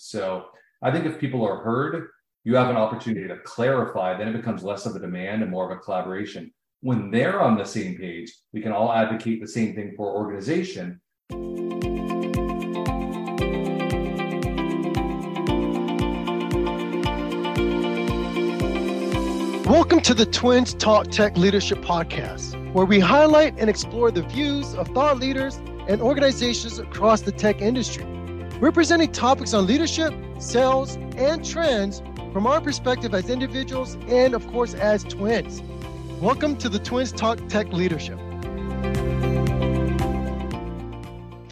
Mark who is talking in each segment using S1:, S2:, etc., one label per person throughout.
S1: So I think if people are heard, you have an opportunity to clarify, then it becomes less of a demand and more of a collaboration. When they're on the same page, we can all advocate the same thing for organization.
S2: Welcome to the Twins Talk Tech Leadership Podcast, where we highlight and explore the views of thought leaders and organizations across the tech industry. We're presenting topics on leadership, sales, and trends from our perspective as individuals and, of course, as twins. Welcome to the Twins Talk Tech Leadership.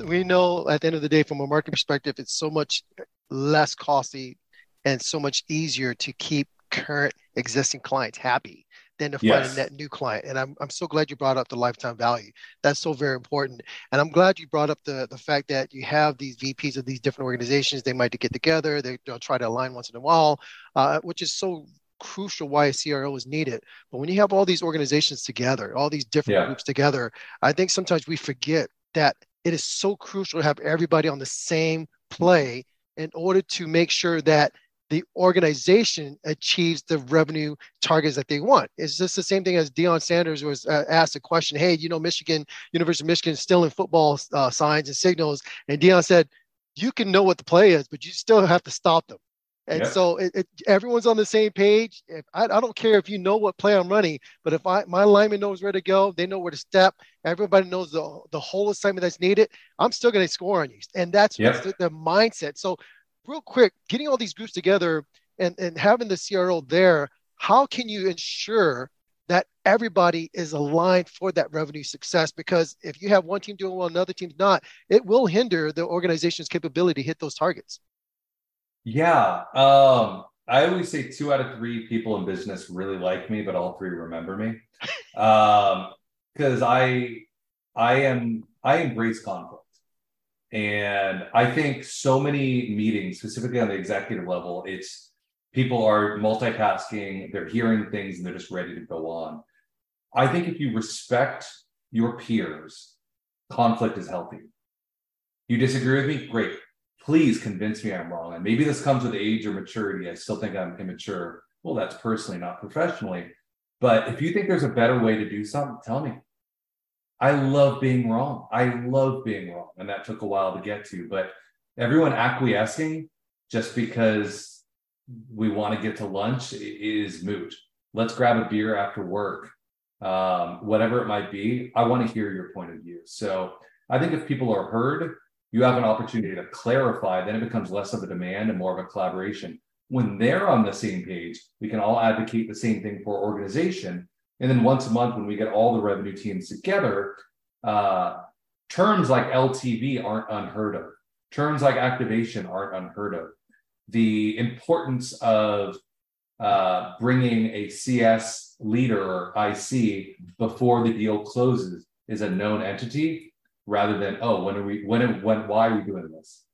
S2: We know at the end of the day, from a market perspective, it's so much less costly and so much easier to keep current existing clients happy than to find yes. a net new client. And I'm, I'm so glad you brought up the lifetime value. That's so very important. And I'm glad you brought up the, the fact that you have these VPs of these different organizations. They might get together, they, will try to align once in a while, uh, which is so crucial why a CRO is needed. But when you have all these organizations together, all these different yeah. groups together, I think sometimes we forget that it is so crucial to have everybody on the same play in order to make sure that the organization achieves the revenue targets that they want. It's just the same thing as Deion Sanders was uh, asked a question. Hey, you know, Michigan, University of Michigan, is still in football uh, signs and signals, and Deion said, "You can know what the play is, but you still have to stop them." And yep. so it, it, everyone's on the same page. If, I, I, don't care if you know what play I'm running, but if I, my lineman knows where to go, they know where to step. Everybody knows the, the whole assignment that's needed. I'm still going to score on you, and that's, yep. the, the mindset. So real quick, getting all these groups together and, and having the CRO there, how can you ensure that everybody is aligned for that revenue success? Because if you have one team doing well, another team's not, it will hinder the organization's capability to hit those targets.
S1: Yeah. Um, I always say two out of three people in business really like me, but all three remember me. Um, because I I am I embrace conflict. And I think so many meetings, specifically on the executive level, it's people are multitasking, they're hearing things, and they're just ready to go on. I think if you respect your peers, conflict is healthy. You disagree with me? Great. Please convince me I'm wrong. And maybe this comes with age or maturity. I still think I'm immature. Well, that's personally, not professionally. But if you think there's a better way to do something, tell me. I love being wrong. I love being wrong. And that took a while to get to, but everyone acquiescing just because we want to get to lunch is moot. Let's grab a beer after work, um, whatever it might be. I want to hear your point of view. So I think if people are heard, you have an opportunity to clarify, then it becomes less of a demand and more of a collaboration. When they're on the same page, we can all advocate the same thing for organization and then once a month, when we get all the revenue teams together, uh, terms like LTV aren't unheard of. Terms like activation aren't unheard of. The importance of uh, bringing a CS leader or IC before the deal closes is a known entity rather than oh when are we when when why are we doing this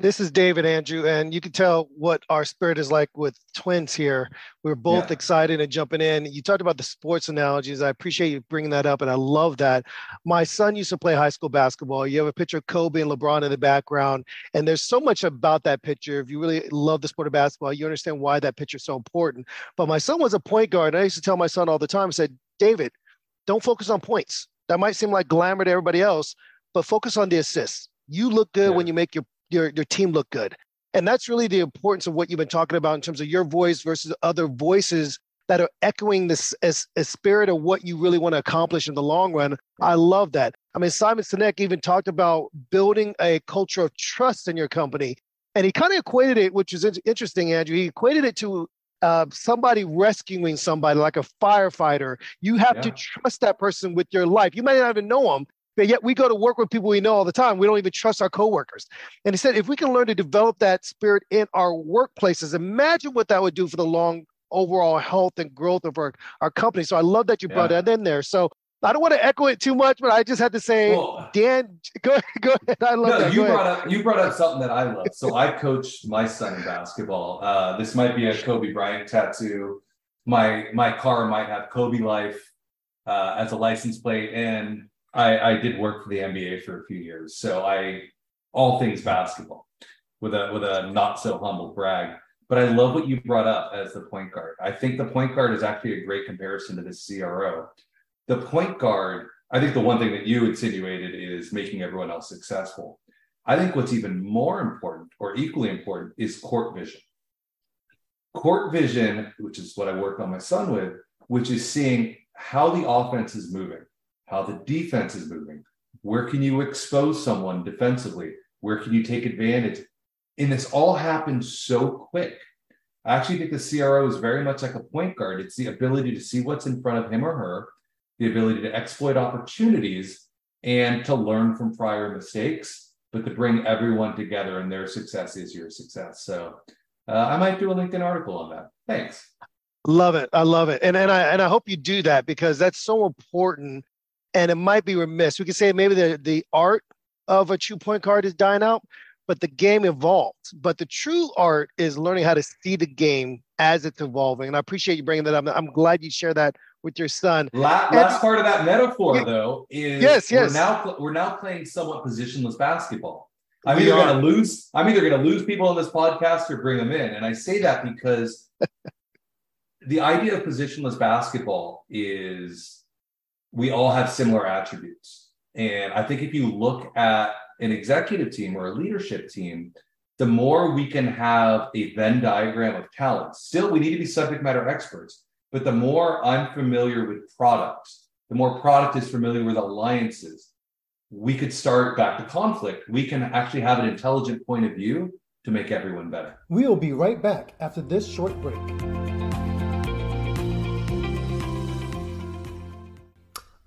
S2: this is David Andrew, and you can tell what our spirit is like with twins here. We're both yeah. excited and jumping in. You talked about the sports analogies. I appreciate you bringing that up, and I love that. My son used to play high school basketball. You have a picture of Kobe and LeBron in the background, and there's so much about that picture. If you really love the sport of basketball, you understand why that picture is so important. But my son was a point guard, and I used to tell my son all the time, I said, David, don't focus on points. That might seem like glamour to everybody else, but focus on the assists. You look good yeah. when you make your your your team look good. And that's really the importance of what you've been talking about in terms of your voice versus other voices that are echoing this as a spirit of what you really want to accomplish in the long run. I love that. I mean, Simon Sinek even talked about building a culture of trust in your company. And he kind of equated it, which is interesting, Andrew. He equated it to uh, somebody rescuing somebody, like a firefighter. You have yeah. to trust that person with your life. You might not even know them, but yet we go to work with people we know all the time. We don't even trust our coworkers. And he said, if we can learn to develop that spirit in our workplaces, imagine what that would do for the long overall health and growth of our, our company. So I love that you brought yeah. that in there. So I don't want to echo it too much, but I just had to say, well, Dan, go, go ahead. I love no, that.
S1: You brought up you brought up something that I love. So I coach my son in basketball. Uh, this might be a Kobe Bryant tattoo. My my car might have Kobe Life uh, as a license plate, and I, I did work for the NBA for a few years, so I all things basketball. with a with a not so humble brag. But I love what you brought up as the point guard. I think the point guard is actually a great comparison to the CRO. The point guard, I think the one thing that you insinuated is making everyone else successful. I think what's even more important or equally important is court vision. Court vision, which is what I work on my son with, which is seeing how the offense is moving, how the defense is moving. Where can you expose someone defensively? Where can you take advantage? And this all happens so quick. I actually think the CRO is very much like a point guard. It's the ability to see what's in front of him or her, the ability to exploit opportunities, and to learn from prior mistakes, but to bring everyone together and their success is your success. So uh, I might do a LinkedIn article on that. Thanks.
S2: Love it. I love it. And and I and I hope you do that because that's so important. And it might be remiss. We could say maybe the the art of a two point guard is dying out, but the game evolved. But the true art is learning how to see the game as it's evolving. And I appreciate you bringing that up. I'm glad you share that with your son.
S1: Last, last part of that metaphor, yeah, though, is
S2: yes, yes.
S1: We're now we're now playing somewhat positionless basketball. I'm either going to lose. I'm either going to lose people on this podcast or bring them in, and I say that because the idea of positionless basketball is we all have similar attributes. And I think if you look at an executive team or a leadership team, the more we can have a Venn diagram of talent, still we need to be subject matter experts, but the more I'm familiar with products, the more product is familiar with alliances, we could start back to conflict. We can actually have an intelligent point of view to make everyone better.
S3: We will be right back after this short break.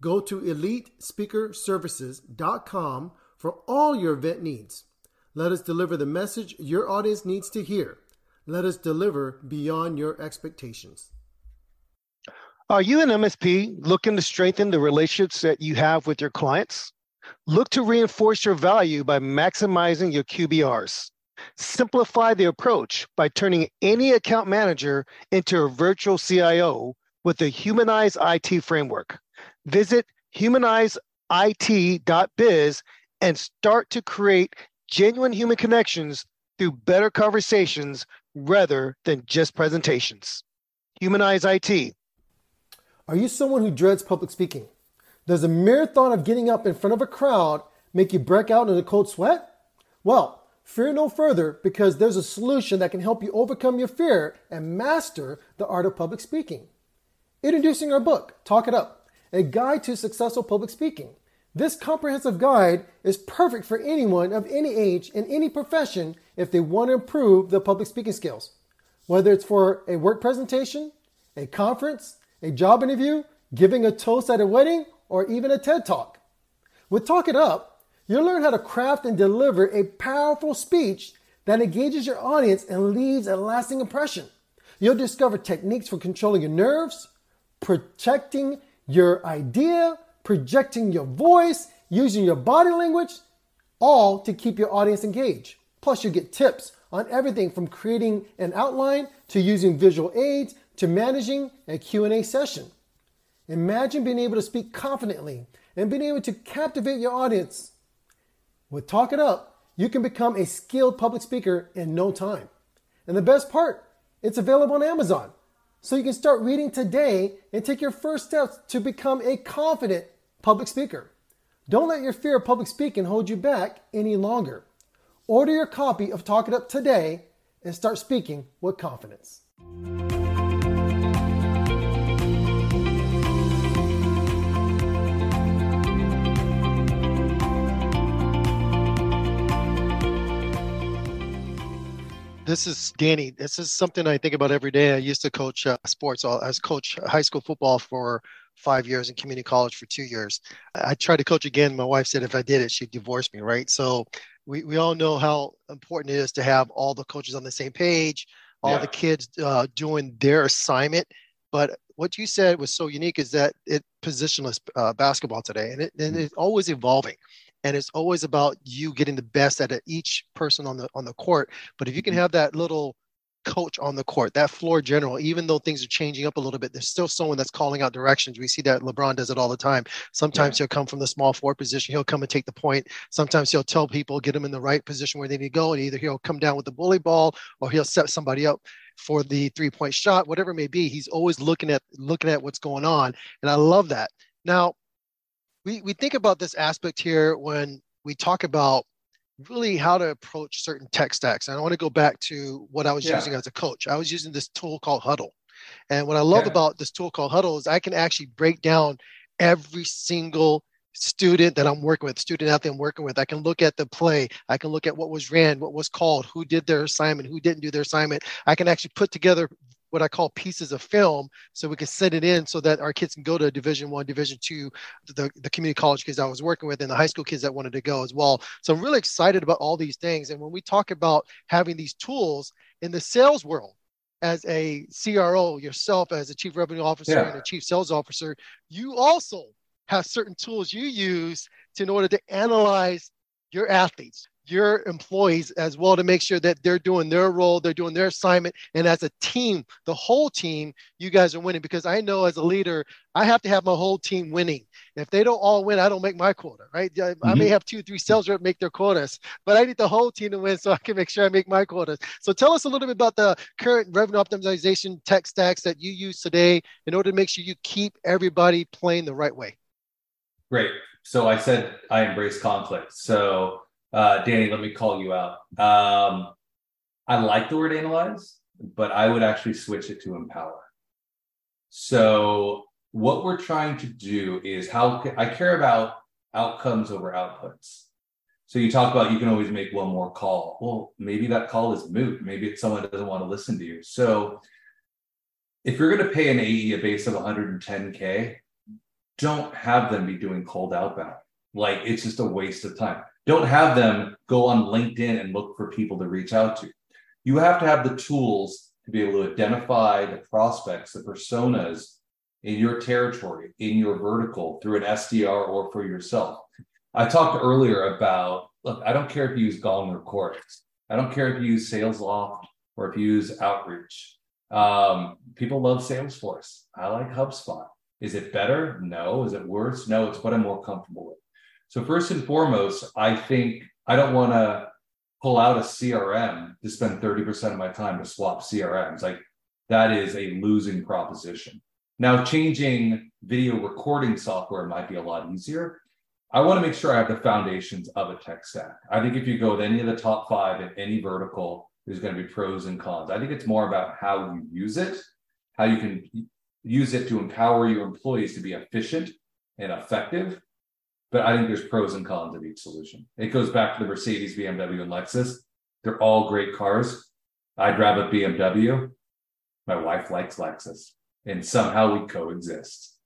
S3: Go to elitespeakerservices.com for all your event needs. Let us deliver the message your audience needs to hear. Let us deliver beyond your expectations.
S2: Are you an MSP looking to strengthen the relationships that you have with your clients? Look to reinforce your value by maximizing your QBRs. Simplify the approach by turning any account manager into a virtual CIO with the Humanize IT framework. Visit humanizeit.biz and start to create genuine human connections through better conversations rather than just presentations. Humanize IT.
S3: Are you someone who dreads public speaking? Does the mere thought of getting up in front of a crowd make you break out in a cold sweat? Well, fear no further because there's a solution that can help you overcome your fear and master the art of public speaking. Introducing our book, Talk It Up a guide to successful public speaking. This comprehensive guide is perfect for anyone of any age in any profession if they want to improve their public speaking skills. Whether it's for a work presentation, a conference, a job interview, giving a toast at a wedding, or even a TED Talk. With Talk It Up, you'll learn how to craft and deliver a powerful speech that engages your audience and leaves a lasting impression. You'll discover techniques for controlling your nerves, protecting your idea, projecting your voice, using your body language, all to keep your audience engaged. Plus, you get tips on everything from creating an outline to using visual aids to managing a Q&A session. Imagine being able to speak confidently and being able to captivate your audience. With Talk It Up, you can become a skilled public speaker in no time. And the best part, it's available on Amazon so you can start reading today and take your first steps to become a confident public speaker. Don't let your fear of public speaking hold you back any longer. Order your copy of Talk It Up today and start speaking with confidence.
S2: This is Danny. This is something I think about every day. I used to coach uh, sports. I was coach high school football for five years and community college for two years. I tried to coach again. My wife said if I did it, she'd divorce me, right? So we, we all know how important it is to have all the coaches on the same page, all yeah. the kids uh, doing their assignment. But what you said was so unique is that it positionless uh, basketball today, and, it, and mm-hmm. it's always evolving and it's always about you getting the best out of each person on the on the court. But if you can mm-hmm. have that little coach on the court that floor general even though things are changing up a little bit there's still someone that's calling out directions. We see that lebron does it all the time. Sometimes yeah. he'll come from the small forward position. He'll come and take the point. Sometimes he'll tell people get them in the right position where they need to go and either he'll come down with the bully ball or he'll set somebody up for the three point shot whatever it may be. He's always looking at looking at what's going on and i love that. Now we, we think about this aspect here when we talk about really how to approach certain tech stacks. And I want to go back to what I was yeah. using as a coach. I was using this tool called Huddle. And what I love yeah. about this tool called Huddle is I can actually break down every single student that I'm working with, student athlete I'm working with. I can look at the play. I can look at what was ran, what was called, who did their assignment, who didn't do their assignment. I can actually put together what I call pieces of film, so we can send it in so that our kids can go to Division One, Division Two, the the community college kids I was working with, and the high school kids that wanted to go as well. So I'm really excited about all these things. And when we talk about having these tools in the sales world, as a CRO yourself, as a chief revenue officer yeah. and a chief sales officer, you also have certain tools you use to, in order to analyze your athletes your employees as well to make sure that they're doing their role, they're doing their assignment. And as a team, the whole team, you guys are winning because I know as a leader, I have to have my whole team winning. If they don't all win, I don't make my quota, right? Mm-hmm. I may have two, three sales reps make their quotas, but I need the whole team to win so I can make sure I make my quotas. So tell us a little bit about the current revenue optimization tech stacks that you use today in order to make sure you keep everybody playing the right way.
S1: Great. So I said I embrace conflict. So uh, Danny, let me call you out. Um, I like the word analyze, but I would actually switch it to empower. So, what we're trying to do is how I care about outcomes over outputs. So, you talk about you can always make one more call. Well, maybe that call is moot. Maybe it's someone doesn't want to listen to you. So, if you're going to pay an AE a base of 110K, don't have them be doing cold outbound. Like, it's just a waste of time don't have them go on LinkedIn and look for people to reach out to. You have to have the tools to be able to identify the prospects, the personas in your territory, in your vertical through an SDR or for yourself. I talked earlier about look, I don't care if you use Gong or Chorus. I don't care if you use SalesLoft or if you use Outreach. Um, people love Salesforce. I like HubSpot. Is it better? No. Is it worse? No, it's what I'm more comfortable with. So first and foremost, I think I don't want to pull out a CRM to spend 30% of my time to swap CRMs. Like that is a losing proposition. Now, changing video recording software might be a lot easier. I want to make sure I have the foundations of a tech stack. I think if you go with any of the top five in any vertical, there's going to be pros and cons. I think it's more about how you use it, how you can use it to empower your employees to be efficient and effective but I think there's pros and cons of each solution. It goes back to the Mercedes, BMW, and Lexus. They're all great cars. I'd drive a BMW. My wife likes Lexus, and somehow we coexist.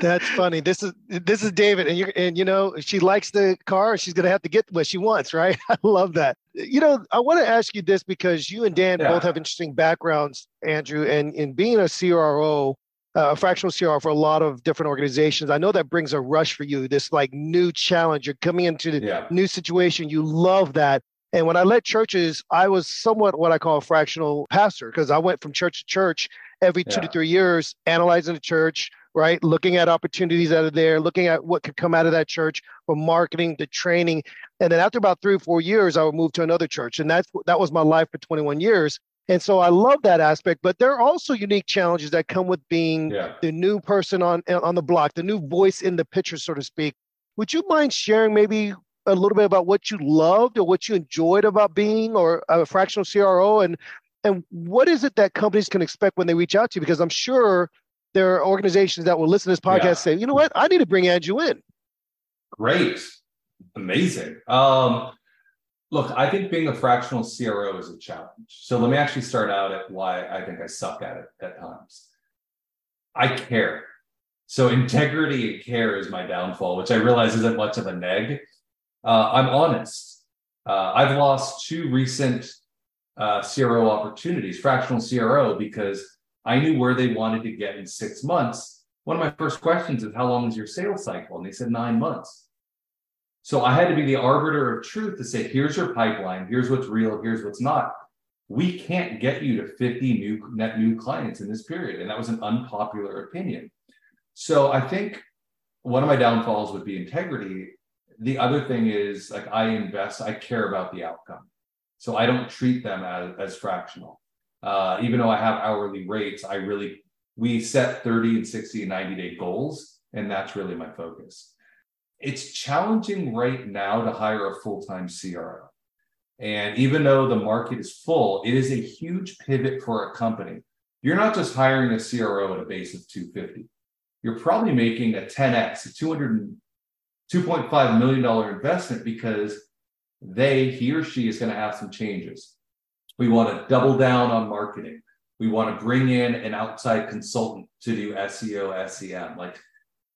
S2: That's funny. This is this is David, and you and you know she likes the car. She's gonna have to get what she wants, right? I love that. You know, I want to ask you this because you and Dan yeah. both have interesting backgrounds, Andrew, and in being a CRO, uh, a fractional CR for a lot of different organizations. I know that brings a rush for you, this like new challenge. You're coming into the yeah. new situation. You love that. And when I led churches, I was somewhat what I call a fractional pastor because I went from church to church every two yeah. to three years, analyzing the church, right? Looking at opportunities out of there, looking at what could come out of that church from marketing to training. And then after about three or four years, I would move to another church. And that's that was my life for 21 years. And so I love that aspect, but there are also unique challenges that come with being yeah. the new person on on the block, the new voice in the picture, so to speak. Would you mind sharing maybe a little bit about what you loved or what you enjoyed about being or a fractional CRO and and what is it that companies can expect when they reach out to you? Because I'm sure there are organizations that will listen to this podcast yeah. say, you know what, I need to bring Andrew in.
S1: Great. Amazing. Um, look, I think being a fractional CRO is a challenge. So let me actually start out at why I think I suck at it at times. I care. So integrity and care is my downfall, which I realize isn't much of a neg. Uh, I'm honest. Uh, I've lost two recent uh, CRO opportunities, fractional CRO, because I knew where they wanted to get in six months. One of my first questions is, How long is your sales cycle? And they said, Nine months. So I had to be the arbiter of truth to say, Here's your pipeline, here's what's real, here's what's not. We can't get you to 50 new net new clients in this period. And that was an unpopular opinion. So I think one of my downfalls would be integrity. The other thing is like I invest, I care about the outcome. So I don't treat them as, as fractional. Uh, even though I have hourly rates, I really, we set 30 and 60 and 90 day goals, and that's really my focus. It's challenging right now to hire a full time CRO. And even though the market is full, it is a huge pivot for a company. You're not just hiring a CRO at a base of 250. You're probably making a 10x, a 200, $2.5 million investment because they, he or she is going to have some changes. We want to double down on marketing. We want to bring in an outside consultant to do SEO, SEM. Like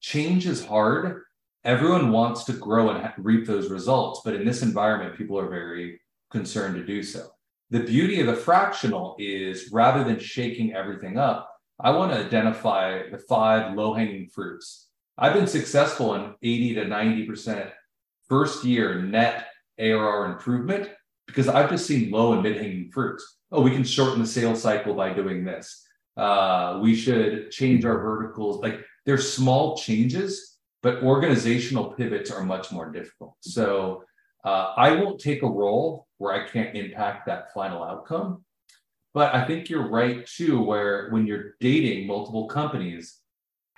S1: change is hard. Everyone wants to grow and reap those results, but in this environment, people are very concerned to do so. The beauty of the fractional is rather than shaking everything up, I want to identify the five low hanging fruits. I've been successful in 80 to 90% first year net ARR improvement because I've just seen low and mid hanging fruits. Oh, we can shorten the sales cycle by doing this. Uh, we should change our verticals. Like there's small changes, but organizational pivots are much more difficult. So uh, I won't take a role where I can't impact that final outcome. But I think you're right too, where when you're dating multiple companies,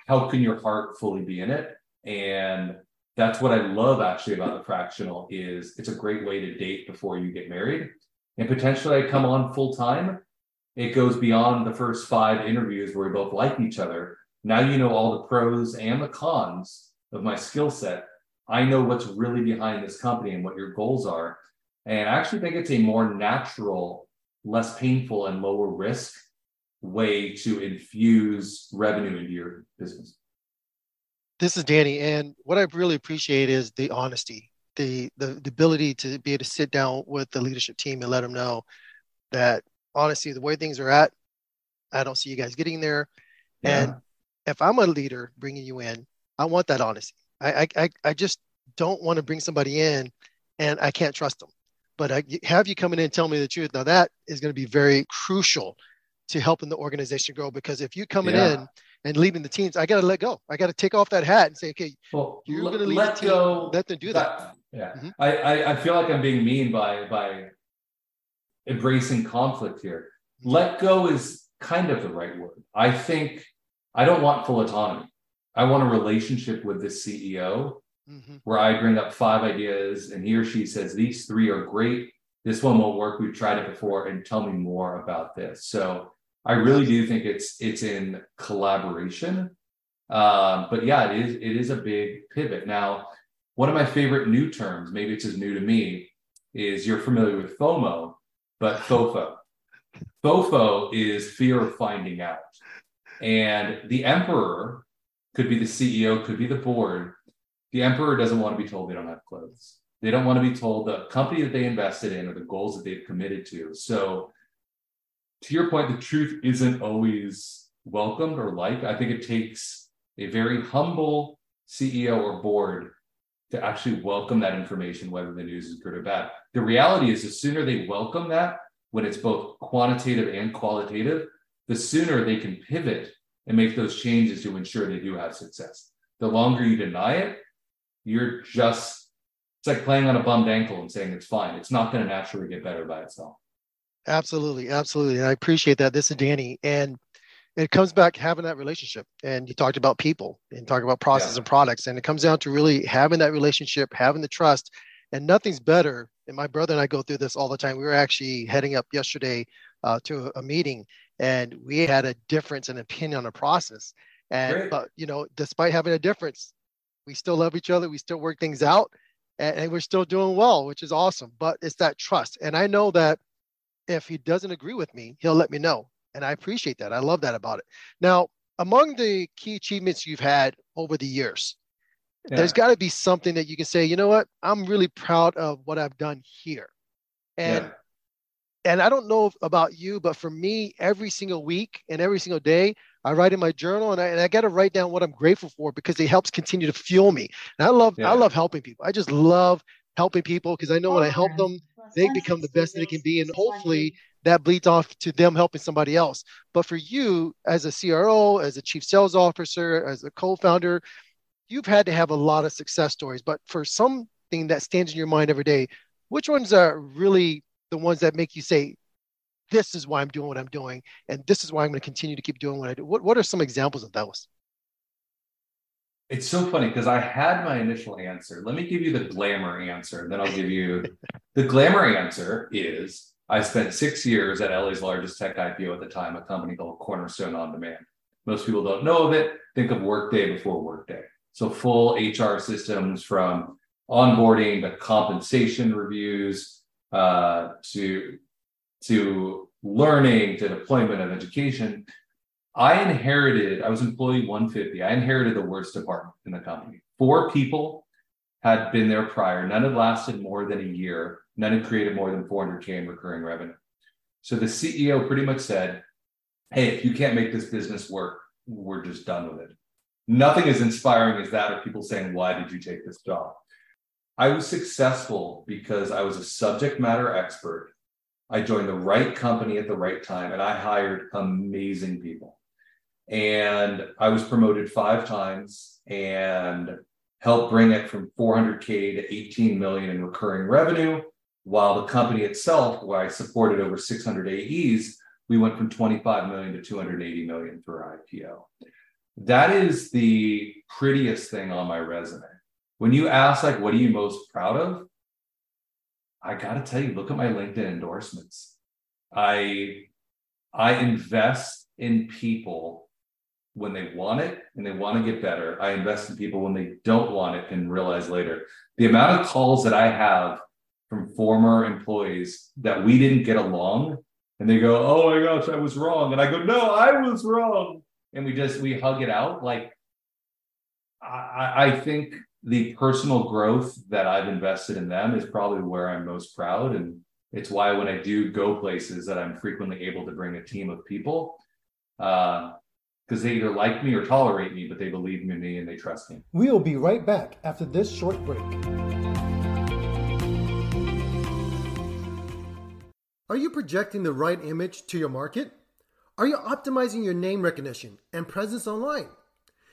S1: how can your heart fully be in it? And that's what I love actually about the fractional is it's a great way to date before you get married. And potentially I come on full time. It goes beyond the first five interviews where we both like each other. Now you know all the pros and the cons of my skill set. I know what's really behind this company and what your goals are. And I actually think it's a more natural, less painful, and lower risk way to infuse revenue into your business.
S2: This is Danny, and what I really appreciate is the honesty, the, the the ability to be able to sit down with the leadership team and let them know that honestly, the way things are at, I don't see you guys getting there. Yeah. And if I'm a leader bringing you in, I want that honesty. I I I just don't want to bring somebody in and I can't trust them. But I have you come in and tell me the truth. Now that is going to be very crucial to helping the organization grow because if you coming yeah. in and leading the teams, I got to let go. I got to take off that hat and say, okay, well, you're going to lead let the team. Go. Let them do that. that.
S1: Yeah, mm-hmm. I, I, I feel like I'm being mean by by embracing conflict here. Let go is kind of the right word. I think I don't want full autonomy. I want a relationship with the CEO mm-hmm. where I bring up five ideas and he or she says these three are great. This one won't work. We've tried it before, and tell me more about this. So I really do think it's it's in collaboration. Um, but yeah, it is it is a big pivot. Now, one of my favorite new terms, maybe it's as new to me, is you're familiar with FOMO, but FOFO. FOFO is fear of finding out. And the emperor could be the CEO, could be the board. The emperor doesn't want to be told they don't have clothes. They don't want to be told the company that they invested in or the goals that they've committed to. So to your point, the truth isn't always welcomed or liked. I think it takes a very humble CEO or board to actually welcome that information, whether the news is good or bad. The reality is, the sooner they welcome that, when it's both quantitative and qualitative, the sooner they can pivot and make those changes to ensure they do have success. The longer you deny it, you're just, it's like playing on a bummed ankle and saying it's fine. It's not going to naturally get better by itself.
S2: Absolutely, absolutely. And I appreciate that. This is Danny. And it comes back having that relationship. And you talked about people and talk about process yeah. and products. And it comes down to really having that relationship, having the trust, And nothing's better. And my brother and I go through this all the time. We were actually heading up yesterday uh, to a, meeting, and we had a difference in opinion on a process. And but you know, despite having a difference, we still love each other. We still work things out, and, and we're still doing well, which is awesome. But it's that trust, and I know that if he doesn't agree with me, he'll let me know, and I appreciate that. I love that about it. Now, among the key achievements you've had over the years, yeah. there's got to be something that you can say, you know what, I'm really proud of what I've done here. And yeah. And I don't know about you, but for me, every single week and every single day, I write in my journal and I, and I got to write down what I'm grateful for because it helps continue to fuel me. And I love yeah. I love helping people. I just love helping people because I know when I oh, help them, they become the best that they can be, and hopefully that bleeds off to them helping somebody else. But for you, as a CRO, as a chief sales officer, as a co-founder, you've had to have a lot of success stories. But for something that stands in your mind every day, which ones are really the ones that make you say, "This is why I'm doing what I'm doing, and this is why I'm going to continue to keep doing what I do"? What What are some examples of those?
S1: It's so funny because I had my initial answer. Let me give you the glamour answer, then I'll give you the glamour answer is I spent six years at LA's largest tech IPO at the time, a company called Cornerstone On Demand. Most people don't know of it. Think of Workday before Workday. So full HR systems from onboarding to compensation reviews uh, to to learning to deployment of education. I inherited, I was employee 150. I inherited the worst department in the company. Four people had been there prior. None had lasted more than a year. None had created more than 400K in recurring revenue. So the CEO pretty much said, Hey, if you can't make this business work, we're just done with it. Nothing as inspiring as that, or people saying, Why did you take this job? I was successful because I was a subject matter expert. I joined the right company at the right time, and I hired amazing people and I was promoted five times and helped bring it from 400k to 18 million in recurring revenue. While the company itself, where I supported over 600 AEs, we went from 25 million to 280 million for IPO. That is the prettiest thing on my resume. When you ask, like, what are you most proud of? I got to tell you, look at my LinkedIn endorsements. I I invest in people when they want it and they want to get better. I invest in people when they don't want it and realize later. The amount of calls that I have from former employees that we didn't get along and they go, Oh my gosh, I was wrong. And I go, No, I was wrong. And we just we hug it out. Like I, I think the personal growth that I've invested in them is probably where I'm most proud. And it's why when I do go places that I'm frequently able to bring a team of people. Uh, because they either like me or tolerate me, but they believe in me and they trust me.
S3: We'll be right back after this short break. Are you projecting the right image to your market? Are you optimizing your name recognition and presence online?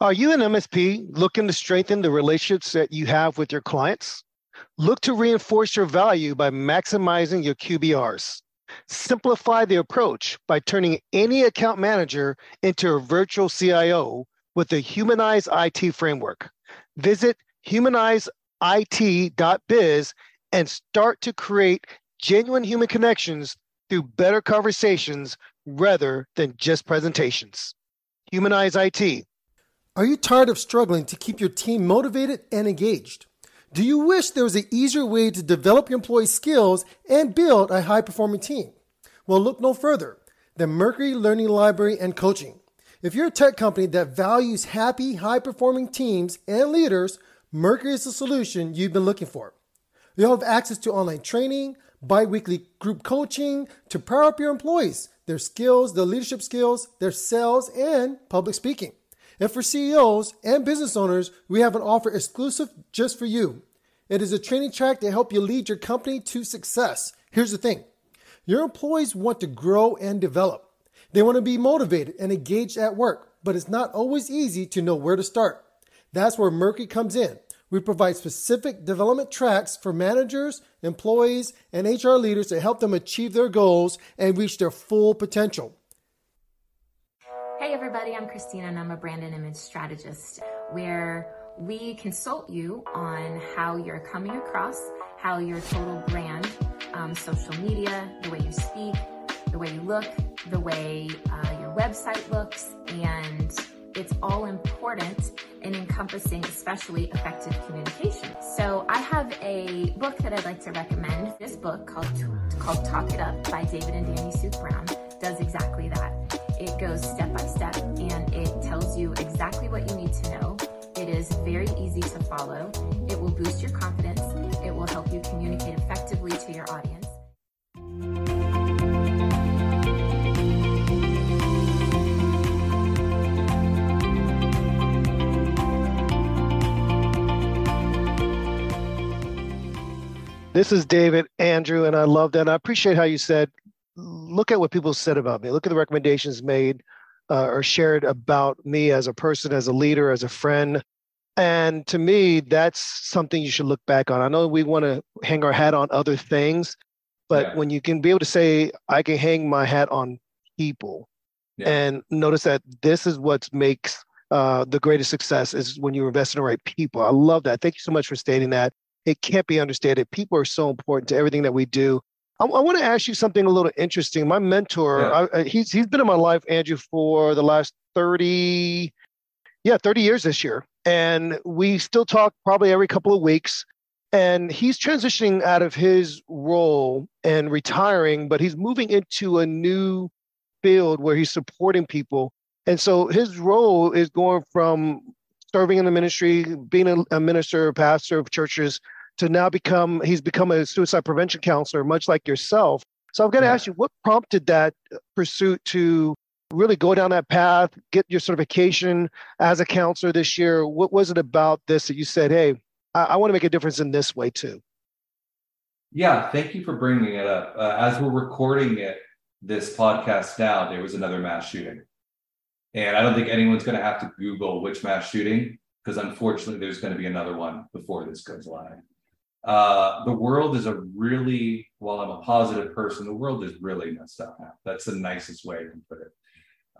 S2: Are you an MSP looking to strengthen the relationships that you have with your clients? Look to reinforce your value by maximizing your QBRs. Simplify the approach by turning any account manager into a virtual CIO with the Humanize IT framework. Visit humanizeit.biz and start to create genuine human connections through better conversations rather than just presentations. Humanize IT.
S3: Are you tired of struggling to keep your team motivated and engaged? Do you wish there was an easier way to develop your employee skills and build a high performing team? Well, look no further than Mercury Learning Library and Coaching. If you're a tech company that values happy, high performing teams and leaders, Mercury is the solution you've been looking for. You'll have access to online training, bi weekly group coaching to power up your employees, their skills, their leadership skills, their sales, and public speaking. And for CEOs and business owners, we have an offer exclusive just for you. It is a training track to help you lead your company to success. Here's the thing your employees want to grow and develop. They want to be motivated and engaged at work, but it's not always easy to know where to start. That's where Merky comes in. We provide specific development tracks for managers, employees, and HR leaders to help them achieve their goals and reach their full potential.
S4: Everybody, I'm Christina, and I'm a brand and image strategist where we consult you on how you're coming across, how your total brand, um, social media, the way you speak, the way you look, the way uh, your website looks, and it's all important in encompassing especially effective communication. So I have a book that I'd like to recommend. This book called called Talk It Up by David and Danny Sue Brown does exactly that. It goes step by step and it tells you exactly what you need to know it is very easy to follow. It will boost your confidence. It will help you communicate effectively to your audience.
S5: This is David, Andrew, and I love that. I appreciate how you said, look at what people said about me. Look at the recommendations made uh, or shared about me as a person, as a leader, as a friend. And to me, that's something you should look back on. I know we want to hang our hat on other things, but yeah. when you can be able to say, I can hang my hat on people yeah. and notice that this is what makes uh, the greatest success is when you invest in the right people. I love that. Thank you so much for stating that. It can't be understated. People are so important to everything that we do. I, I want to ask you something a little interesting. My mentor, yeah. I, he's he's been in my life, Andrew, for the last thirty, yeah, thirty years this year and we still talk probably every couple of weeks. And he's transitioning out of his role and retiring, but he's moving into a new field where he's supporting people. And so his role is going from serving in the ministry, being a, a minister, pastor of churches, to now become he's become a suicide prevention counselor, much like yourself. So I've got to yeah. ask you, what prompted that pursuit to really go down that path, get your certification as a counselor this year? What was it about this that you said, hey, I, I want to make a difference in this way too?
S1: Yeah, thank you for bringing it up. Uh, as we're recording it, this podcast now, there was another mass shooting. And I don't think anyone's going to have to Google which mass shooting, because unfortunately, there's going to be another one before this goes live. Uh, the world is a really, while I'm a positive person, the world is really messed up now. That's the nicest way I can put it.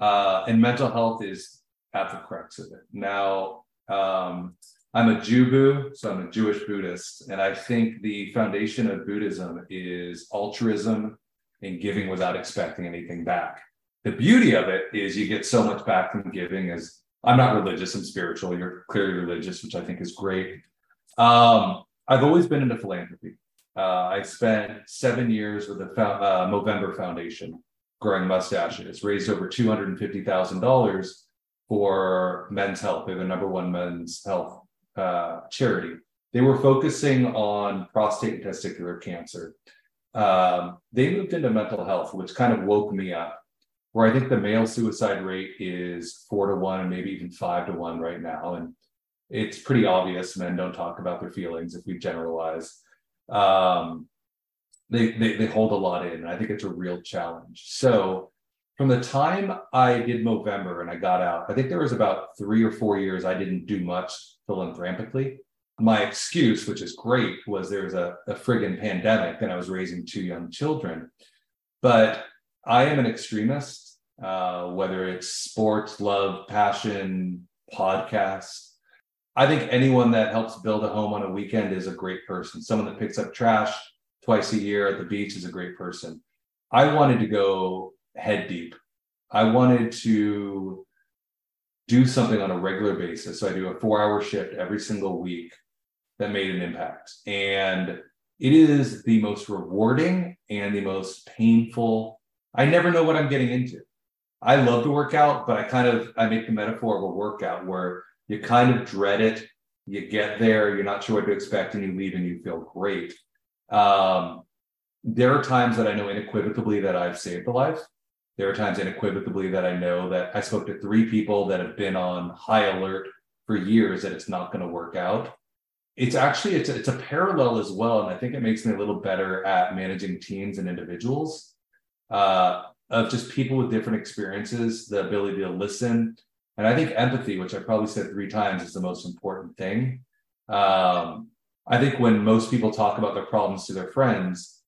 S1: Uh, and mental health is at the crux of it. Now, um, I'm a Jubu, so I'm a Jewish Buddhist, and I think the foundation of Buddhism is altruism and giving without expecting anything back. The beauty of it is you get so much back from giving. As I'm not religious, I'm spiritual. You're clearly religious, which I think is great. Um, I've always been into philanthropy. Uh, I spent seven years with the uh, Movember Foundation, growing mustaches, raised over $250,000 for men's health. They're the number one men's health uh, charity. They were focusing on prostate and testicular cancer. Um, they moved into mental health, which kind of woke me up, where I think the male suicide rate is four to one and maybe even five to one right now. And it's pretty obvious men don't talk about their feelings if we generalize. Um, they, they, they hold a lot in. And I think it's a real challenge. So from the time I did Movember and I got out, I think there was about three or four years I didn't do much philanthropically. My excuse, which is great, was there was a, a friggin' pandemic and I was raising two young children. But I am an extremist, uh, whether it's sports, love, passion, podcast. I think anyone that helps build a home on a weekend is a great person. Someone that picks up trash, twice a year at the beach is a great person. I wanted to go head deep. I wanted to do something on a regular basis. So I do a four hour shift every single week that made an impact. And it is the most rewarding and the most painful. I never know what I'm getting into. I love to work out, but I kind of I make the metaphor of a workout where you kind of dread it. You get there, you're not sure what to expect, and you leave and you feel great. Um, there are times that I know unequivocally that I've saved a life. There are times unequivocally that I know that I spoke to three people that have been on high alert for years that it's not going to work out. it's actually it's a, it's a parallel as well, and I think it makes me a little better at managing teams and individuals. Uh, of just people with different experiences, the ability to listen, and I think empathy, which I probably said three times, is the most important thing. Um, I think when most people talk about their problems to their friends,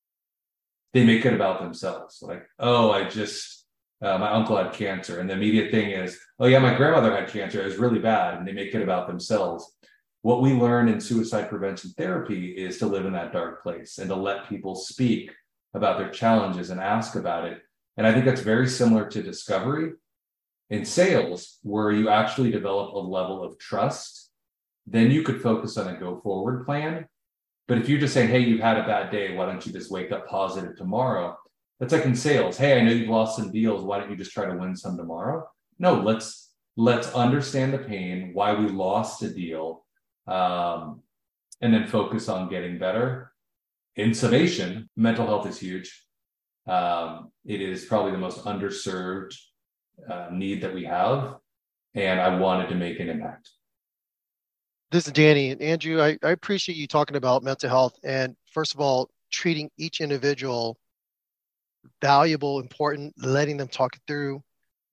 S1: they make it about themselves. Like, oh, I just uh, my uncle had cancer, and the immediate thing is, oh yeah, my grandmother had cancer. It was really bad, and they make it about themselves what we learn in suicide prevention therapy is to live in that dark place and to let people speak about their challenges and ask about it. And I think that's very similar to discovery in sales, where you actually develop a level of trust. Then you could focus on a go forward plan. But if you're just saying, hey, you've had a bad day, why don't you just wake up positive tomorrow? That's like in sales. Hey, I know you've lost some deals. Why don't you just try to win some tomorrow? No, let's let's understand the pain, why we lost a deal, um, and then focus on getting better. In summation, mental health is huge. Um, it is probably the most underserved uh, need that we have, and I wanted to make an impact.
S2: This is Danny and Andrew. I, I appreciate you talking about mental health and first of all, treating each individual valuable, important, letting them talk it through,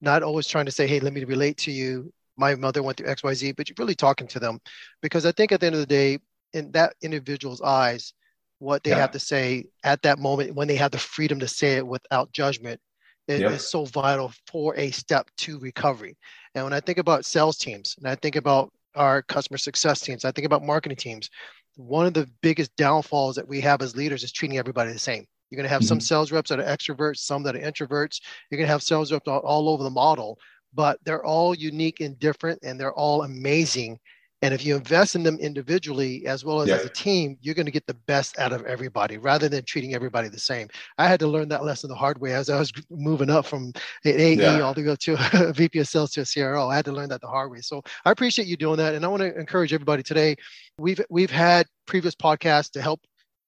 S2: not always trying to say, "Hey, let me relate to you." my mother went through xyz but you're really talking to them because i think at the end of the day in that individual's eyes what they yeah. have to say at that moment when they have the freedom to say it without judgment it yep. is so vital for a step to recovery and when i think about sales teams and i think about our customer success teams i think about marketing teams one of the biggest downfalls that we have as leaders is treating everybody the same you're going to have mm-hmm. some sales reps that are extroverts some that are introverts you're going to have sales reps all, all over the model but they're all unique and different and they're all amazing. And if you invest in them individually as well as yeah. as a team, you're going to get the best out of everybody rather than treating everybody the same. I had to learn that lesson the hard way as I was moving up from an AE yeah. all the way to a VP of sales to a CRO. I had to learn that the hard way. So I appreciate you doing that. And I want to encourage everybody today. We've we've had previous podcasts to help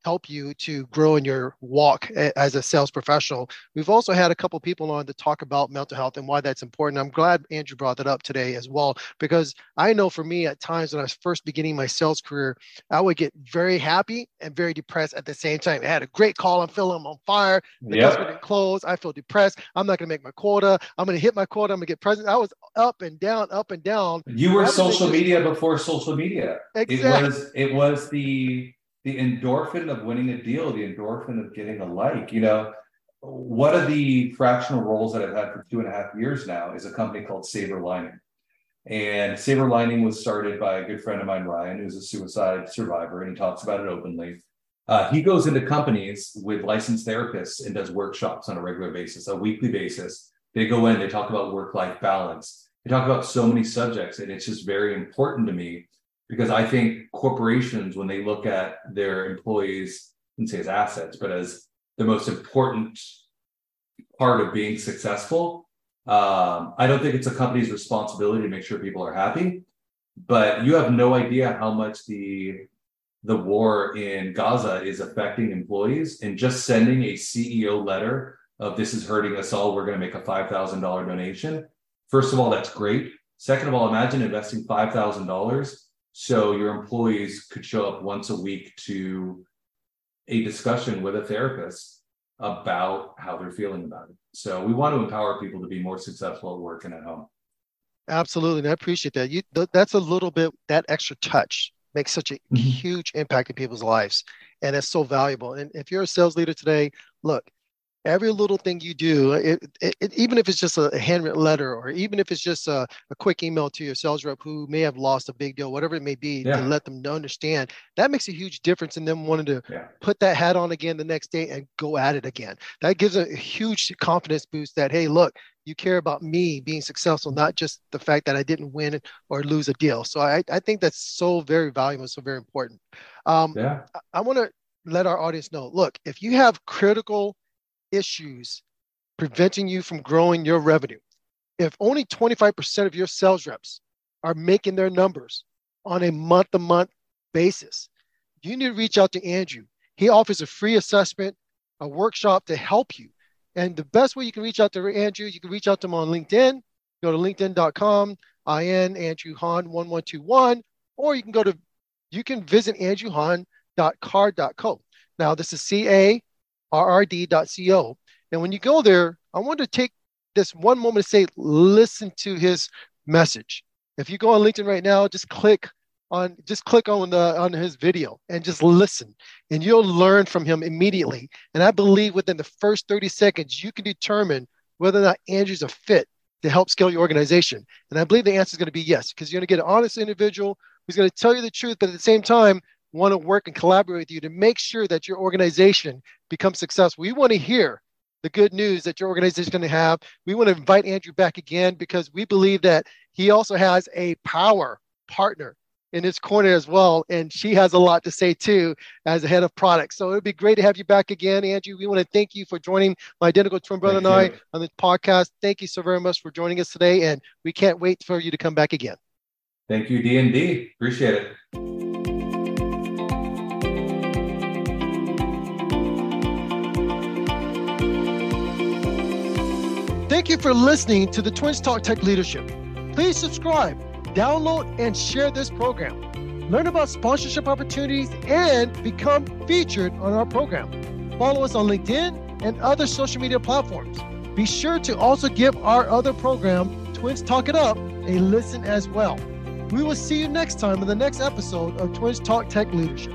S2: help you to grow in your walk as a sales professional. We've also had a couple people on to talk about mental health and why that's important. I'm glad Andrew brought that up today as well, because I know for me at times when I was first beginning my sales career, I would get very happy and very depressed at the same time. I had a great call, I'm feeling I'm on fire. The yep. customer didn't close. I feel depressed. I'm not going to make my quota. I'm going to hit my quota. I'm going to get present. I was up and down, up and down.
S1: You were social media before social media. Exactly. It was it was the the endorphin of winning a deal, the endorphin of getting a like. You know, one of the fractional roles that I've had for two and a half years now is a company called Saber Lining. And Saber Lining was started by a good friend of mine, Ryan, who's a suicide survivor, and he talks about it openly. Uh, he goes into companies with licensed therapists and does workshops on a regular basis, a weekly basis. They go in, they talk about work life balance, they talk about so many subjects, and it's just very important to me because I think corporations, when they look at their employees, and say as assets, but as the most important part of being successful, um, I don't think it's a company's responsibility to make sure people are happy. But you have no idea how much the the war in Gaza is affecting employees, and just sending a CEO letter of this is hurting us all. We're going to make a five thousand dollar donation. First of all, that's great. Second of all, imagine investing five thousand dollars so your employees could show up once a week to a discussion with a therapist about how they're feeling about it. So we want to empower people to be more successful at work and at home.
S2: Absolutely, and I appreciate that. You th- that's a little bit that extra touch makes such a mm-hmm. huge impact in people's lives, and it's so valuable. And if you're a sales leader today, look, every little thing you do, it, it, it, even if it's just a handwritten letter or even if it's just a, a, quick email to your sales rep who may have lost a big deal, whatever it may be, yeah. to let them understand, that makes a huge difference in them wanting to yeah. put that hat on again the next day and go at it again. That gives a huge confidence boost that, hey, look, you care about me being successful, not just the fact that I didn't win or lose a deal. So I, I think that's so very valuable, so very important. Um, yeah. I, I want to let our audience know look, if you have critical issues preventing you from growing your revenue. If only 25% of your sales reps are making their numbers on a month to month basis, you need to reach out to Andrew. He offers a free assessment, a workshop to help you. And the best way you can reach out to Andrew, you can reach out to him on LinkedIn. Go to linkedin.com, IN Andrew Hahn 1121, or you can go to you can visit andrewhahn.carrd.co. Now, this is C A R R And when you go there, I want to take this one moment to say, listen to his message. If you go on LinkedIn right now, just click on just click on the on his video and just listen and you'll learn from him immediately. And i believe within the first 30 seconds you can determine whether or not andrew's a fit to help scale your organization. And i believe the answer is going to be yes because you're going to get an honest individual who's going to tell you the truth but at the same time want to work and collaborate with you to make sure that your organization becomes successful we want to hear the good news that your organization is going to have. We want to invite Andrew back again because we believe that he also has a power partner in his corner as well. And she has a lot to say too as a head of product. So it would be great to have you back again, Andrew. We want to thank you for joining my identical twin brother thank and I on the podcast. Thank you so very much for joining us today. And we can't wait for you to come back again.
S1: Thank you, D and D. Appreciate it.
S2: For listening to the Twins Talk Tech Leadership. Please subscribe, download, and share this program. Learn about sponsorship opportunities and become featured on our program. Follow us on LinkedIn and other social media platforms. Be sure to also give our other program, Twins Talk It Up, a listen as well. We will see you next time in the next episode of Twins Talk Tech Leadership.